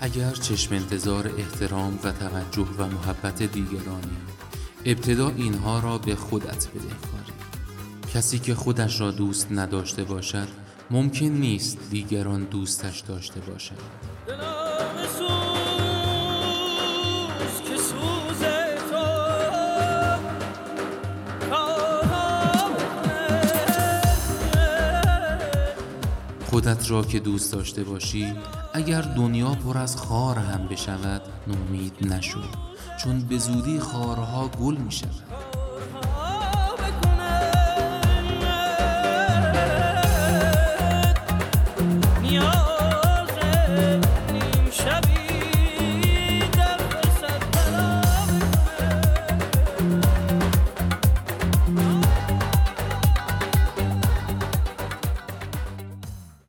اگر چشم انتظار احترام و توجه و محبت دیگرانی ابتدا اینها را به خودت بدهکاری کسی که خودش را دوست نداشته باشد ممکن نیست دیگران دوستش داشته باشند. خودت را که دوست داشته باشی اگر دنیا پر از خار هم بشود نومید نشو چون به زودی خارها گل می شود